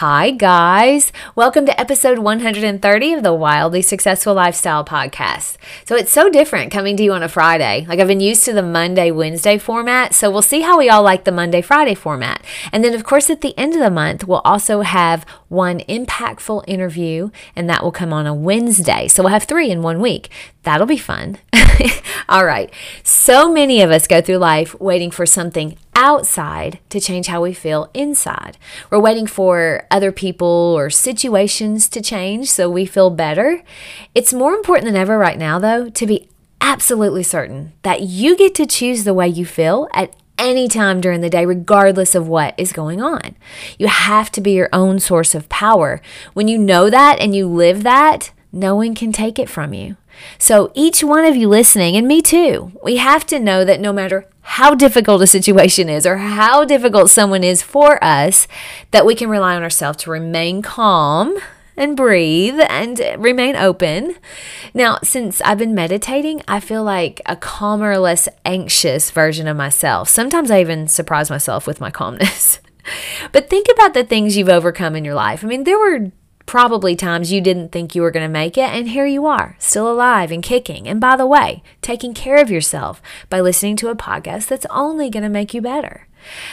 Hi, guys. Welcome to episode 130 of the Wildly Successful Lifestyle Podcast. So, it's so different coming to you on a Friday. Like, I've been used to the Monday, Wednesday format. So, we'll see how we all like the Monday, Friday format. And then, of course, at the end of the month, we'll also have one impactful interview, and that will come on a Wednesday. So, we'll have three in one week. That'll be fun. all right. So many of us go through life waiting for something outside to change how we feel inside. We're waiting for other people or situations to change so we feel better. It's more important than ever right now, though, to be absolutely certain that you get to choose the way you feel at any time during the day, regardless of what is going on. You have to be your own source of power. When you know that and you live that, no one can take it from you. So, each one of you listening, and me too, we have to know that no matter how difficult a situation is or how difficult someone is for us, that we can rely on ourselves to remain calm and breathe and remain open. Now, since I've been meditating, I feel like a calmer, less anxious version of myself. Sometimes I even surprise myself with my calmness. but think about the things you've overcome in your life. I mean, there were probably times you didn't think you were going to make it, and here you are, still alive and kicking. And by the way, taking care of yourself by listening to a podcast that's only going to make you better.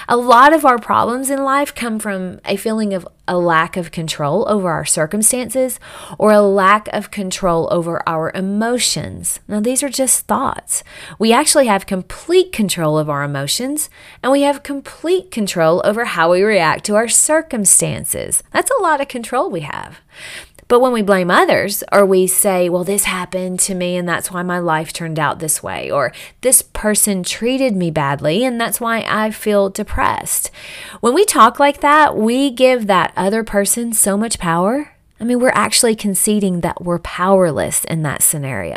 A lot of our problems in life come from a feeling of a lack of control over our circumstances or a lack of control over our emotions. Now, these are just thoughts. We actually have complete control of our emotions and we have complete control over how we react to our circumstances. That's a lot of control we have. But when we blame others, or we say, well, this happened to me and that's why my life turned out this way, or this person treated me badly and that's why I feel depressed. When we talk like that, we give that other person so much power. I mean, we're actually conceding that we're powerless in that scenario.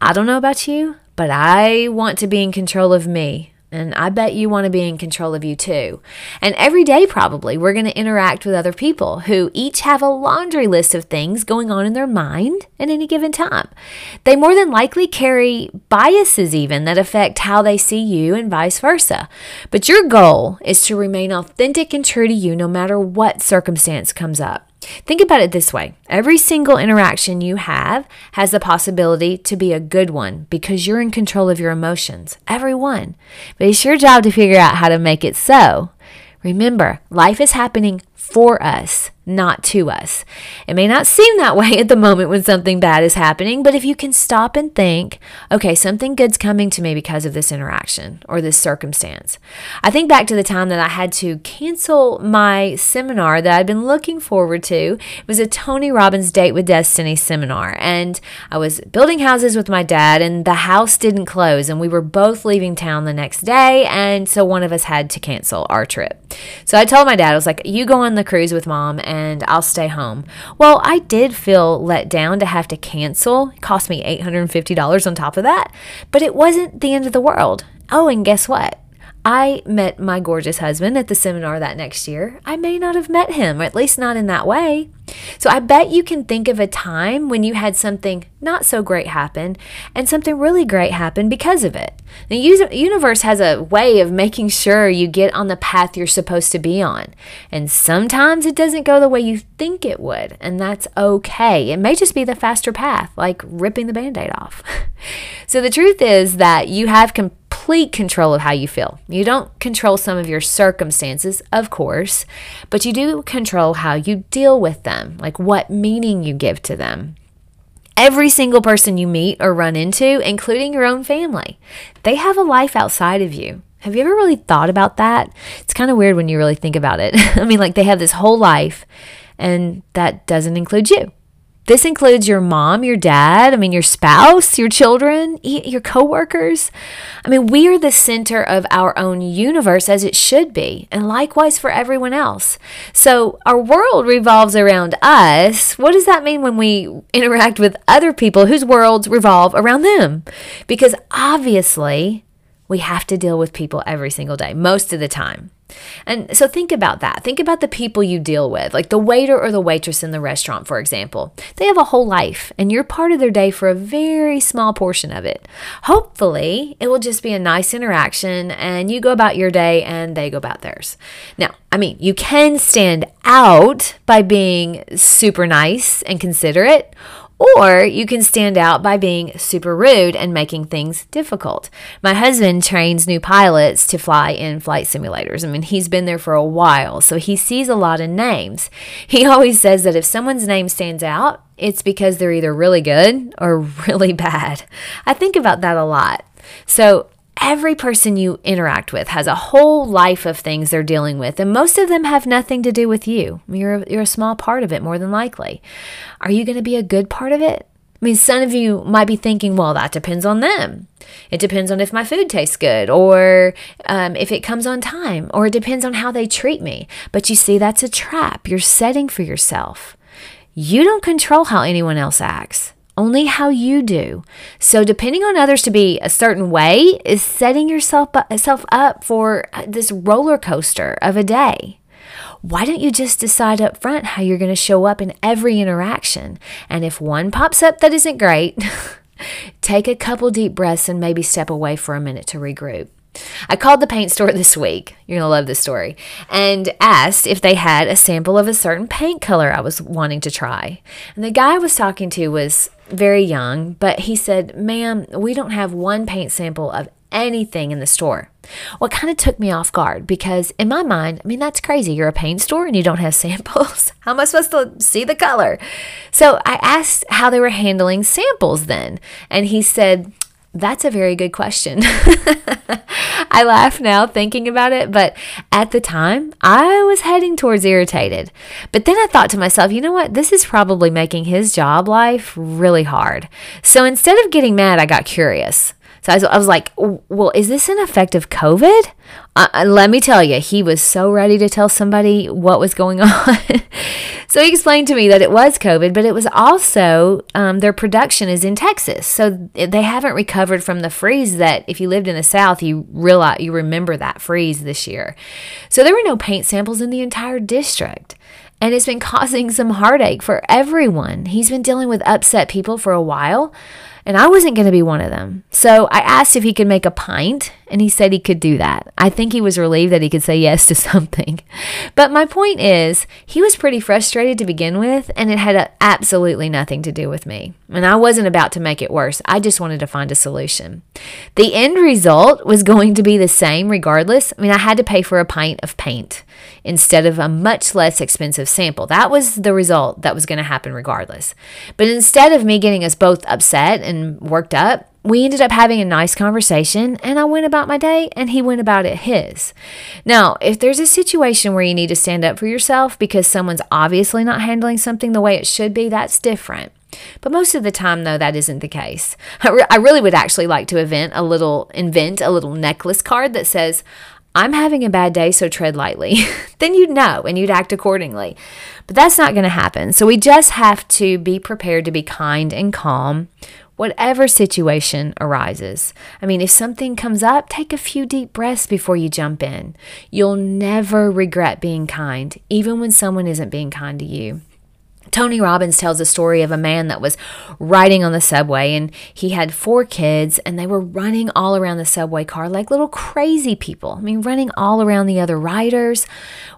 I don't know about you, but I want to be in control of me. And I bet you want to be in control of you too. And every day, probably, we're going to interact with other people who each have a laundry list of things going on in their mind at any given time. They more than likely carry biases, even that affect how they see you, and vice versa. But your goal is to remain authentic and true to you no matter what circumstance comes up. Think about it this way every single interaction you have has the possibility to be a good one because you're in control of your emotions. Every one. But it's your job to figure out how to make it so. Remember, life is happening for us, not to us. It may not seem that way at the moment when something bad is happening, but if you can stop and think, okay, something good's coming to me because of this interaction or this circumstance. I think back to the time that I had to cancel my seminar that I'd been looking forward to. It was a Tony Robbins Date with Destiny seminar, and I was building houses with my dad, and the house didn't close, and we were both leaving town the next day, and so one of us had to cancel our trip. So I told my dad, I was like, you go on the cruise with mom and I'll stay home. Well, I did feel let down to have to cancel. It cost me $850 on top of that, but it wasn't the end of the world. Oh, and guess what? I met my gorgeous husband at the seminar that next year. I may not have met him, at least not in that way. So I bet you can think of a time when you had something not so great happen and something really great happen because of it. The universe has a way of making sure you get on the path you're supposed to be on. And sometimes it doesn't go the way you think it would, and that's okay. It may just be the faster path, like ripping the band aid off. so the truth is that you have complete control of how you feel. You don't control some of your circumstances, of course, but you do control how you deal with them, like what meaning you give to them. Every single person you meet or run into, including your own family, they have a life outside of you. Have you ever really thought about that? It's kind of weird when you really think about it. I mean, like they have this whole life, and that doesn't include you. This includes your mom, your dad, I mean, your spouse, your children, your coworkers. I mean, we are the center of our own universe as it should be, and likewise for everyone else. So our world revolves around us. What does that mean when we interact with other people whose worlds revolve around them? Because obviously, we have to deal with people every single day, most of the time. And so think about that. Think about the people you deal with, like the waiter or the waitress in the restaurant, for example. They have a whole life, and you're part of their day for a very small portion of it. Hopefully, it will just be a nice interaction, and you go about your day and they go about theirs. Now, I mean, you can stand out by being super nice and considerate, or you can stand out by being super rude and making things difficult. My husband trains new pilots to fly in flight simulators. I mean, he's been there for a while, so he sees a lot of names. He always says that if someone's name stands out, it's because they're either really good or really bad. I think about that a lot. So every person you interact with has a whole life of things they're dealing with, and most of them have nothing to do with you. You're, you're a small part of it, more than likely. Are you going to be a good part of it? I mean, some of you might be thinking, well, that depends on them. It depends on if my food tastes good or um, if it comes on time, or it depends on how they treat me. But you see, that's a trap you're setting for yourself. You don't control how anyone else acts only how you do. So, depending on others to be a certain way is setting yourself up, for uh, this roller coaster of a day. Why don't you just decide up front how you're going to show up in every interaction? And if one pops up that isn't great, take a couple deep breaths and maybe step away for a minute to regroup. I called the paint store this week. You're going to love this story. And asked if they had a sample of a certain paint color I was wanting to try. And the guy I was talking to was very young, but he said, Ma'am, we don't have one paint sample of anything in the store. Well, kind of took me off guard because, in my mind, I mean, that's crazy. You're a paint store and you don't have samples. How am I supposed to see the color? So I asked how they were handling samples then. And he said, that's a very good question. I laugh now thinking about it, but at the time, I was heading towards irritated. But then I thought to myself, you know what? This is probably making his job life really hard. So instead of getting mad, I got curious. So I was, like, well, is this an effect of COVID? Uh let me tell you, he was so ready to tell somebody what was going on. so he explained to me that it was COVID, but it was also um, their production is in Texas. So they haven't recovered from the freeze that if you lived in the South, you realize, you remember that freeze this year. So there were no paint samples in the entire district and it's been causing some heartache for everyone. He's been dealing with upset people for a while and I wasn't going to be one of them. So I asked if he could make a pint, and he said he could do that. I think he was relieved that he could say yes to something. But my point is, he was pretty frustrated to begin with, and it had absolutely nothing to do with me. And I wasn't about to make it worse. I just wanted to find a solution. The end result was going to be the same regardless. I mean, I had to pay for a pint of paint instead of a much less expensive sample. That was the result that was going to happen regardless. But instead of me getting us both upset and worked up, we ended up having a nice conversation and I went about my day and he went about it his. Now, if there's a situation where you need to stand up for yourself because someone's obviously not handling something the way it should be, that's different. But most of the time, though, that isn't the case. I, re- I really would actually like to invent a little invent a little necklace card that says, I'm having a bad day, so tread lightly. then you'd know and you'd act accordingly. But that's not going to happen. So we just have to be prepared to be kind and calm, whatever situation arises. I mean, if something comes up, take a few deep breaths before you jump in. You'll never regret being kind, even when someone isn't being kind to you. Tony Robbins tells a story of a man that was riding on the subway and he had four kids and they were running all around the subway car like little crazy people. I mean, running all around the other riders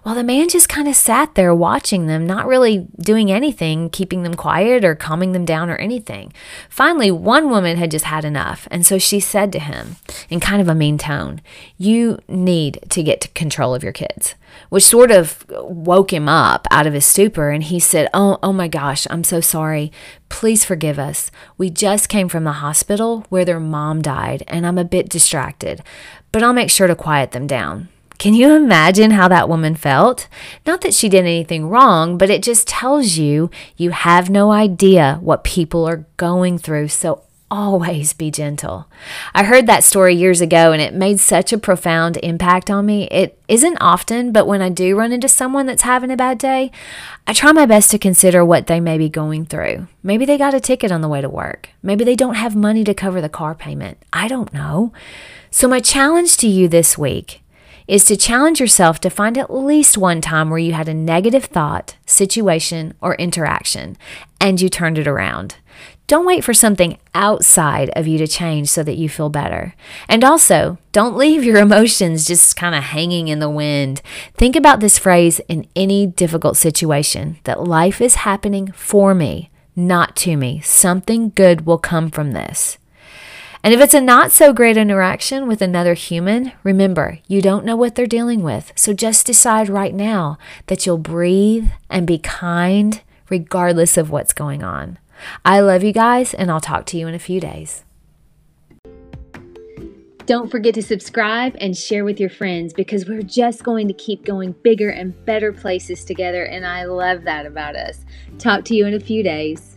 while the man just kind of sat there watching them, not really doing anything, keeping them quiet or calming them down or anything. Finally, one woman had just had enough. And so she said to him in kind of a mean tone, You need to get to control of your kids which sort of woke him up out of his stupor. And he said, Oh, oh my gosh, I'm so sorry. Please forgive us. We just came from the hospital where their mom died, and I'm a bit distracted, but I'll make sure to quiet them down. Can you imagine how that woman felt? Not that she did anything wrong, but it just tells you you have no idea what people are going through. So always be gentle. I heard that story years ago and it made such a profound impact on me. It isn't often, but when I do run into someone that's having a bad day, I try my best to consider what they may be going through. Maybe they got a ticket on the way to work. Maybe they don't have money to cover the car payment. I don't know. So, my challenge to you this week is to challenge yourself to find at least one time where you had a negative thought, situation, or interaction and you turned it around. Don't wait for something outside of you to change so that you feel better. And also, don't leave your emotions just kind of hanging in the wind. Think about this phrase in any difficult situation that life is happening for me, not to me. Something good will come from this. And if it's a not so great interaction with another human, remember, you don't know what they're dealing with. So just decide right now that you'll breathe and be kind regardless of what's going on. I love you guys, and I'll talk to you in a few days. Don't forget to subscribe and share with your friends because we're just going to keep going bigger and better places together, and I love that about us. Talk to you in a few days.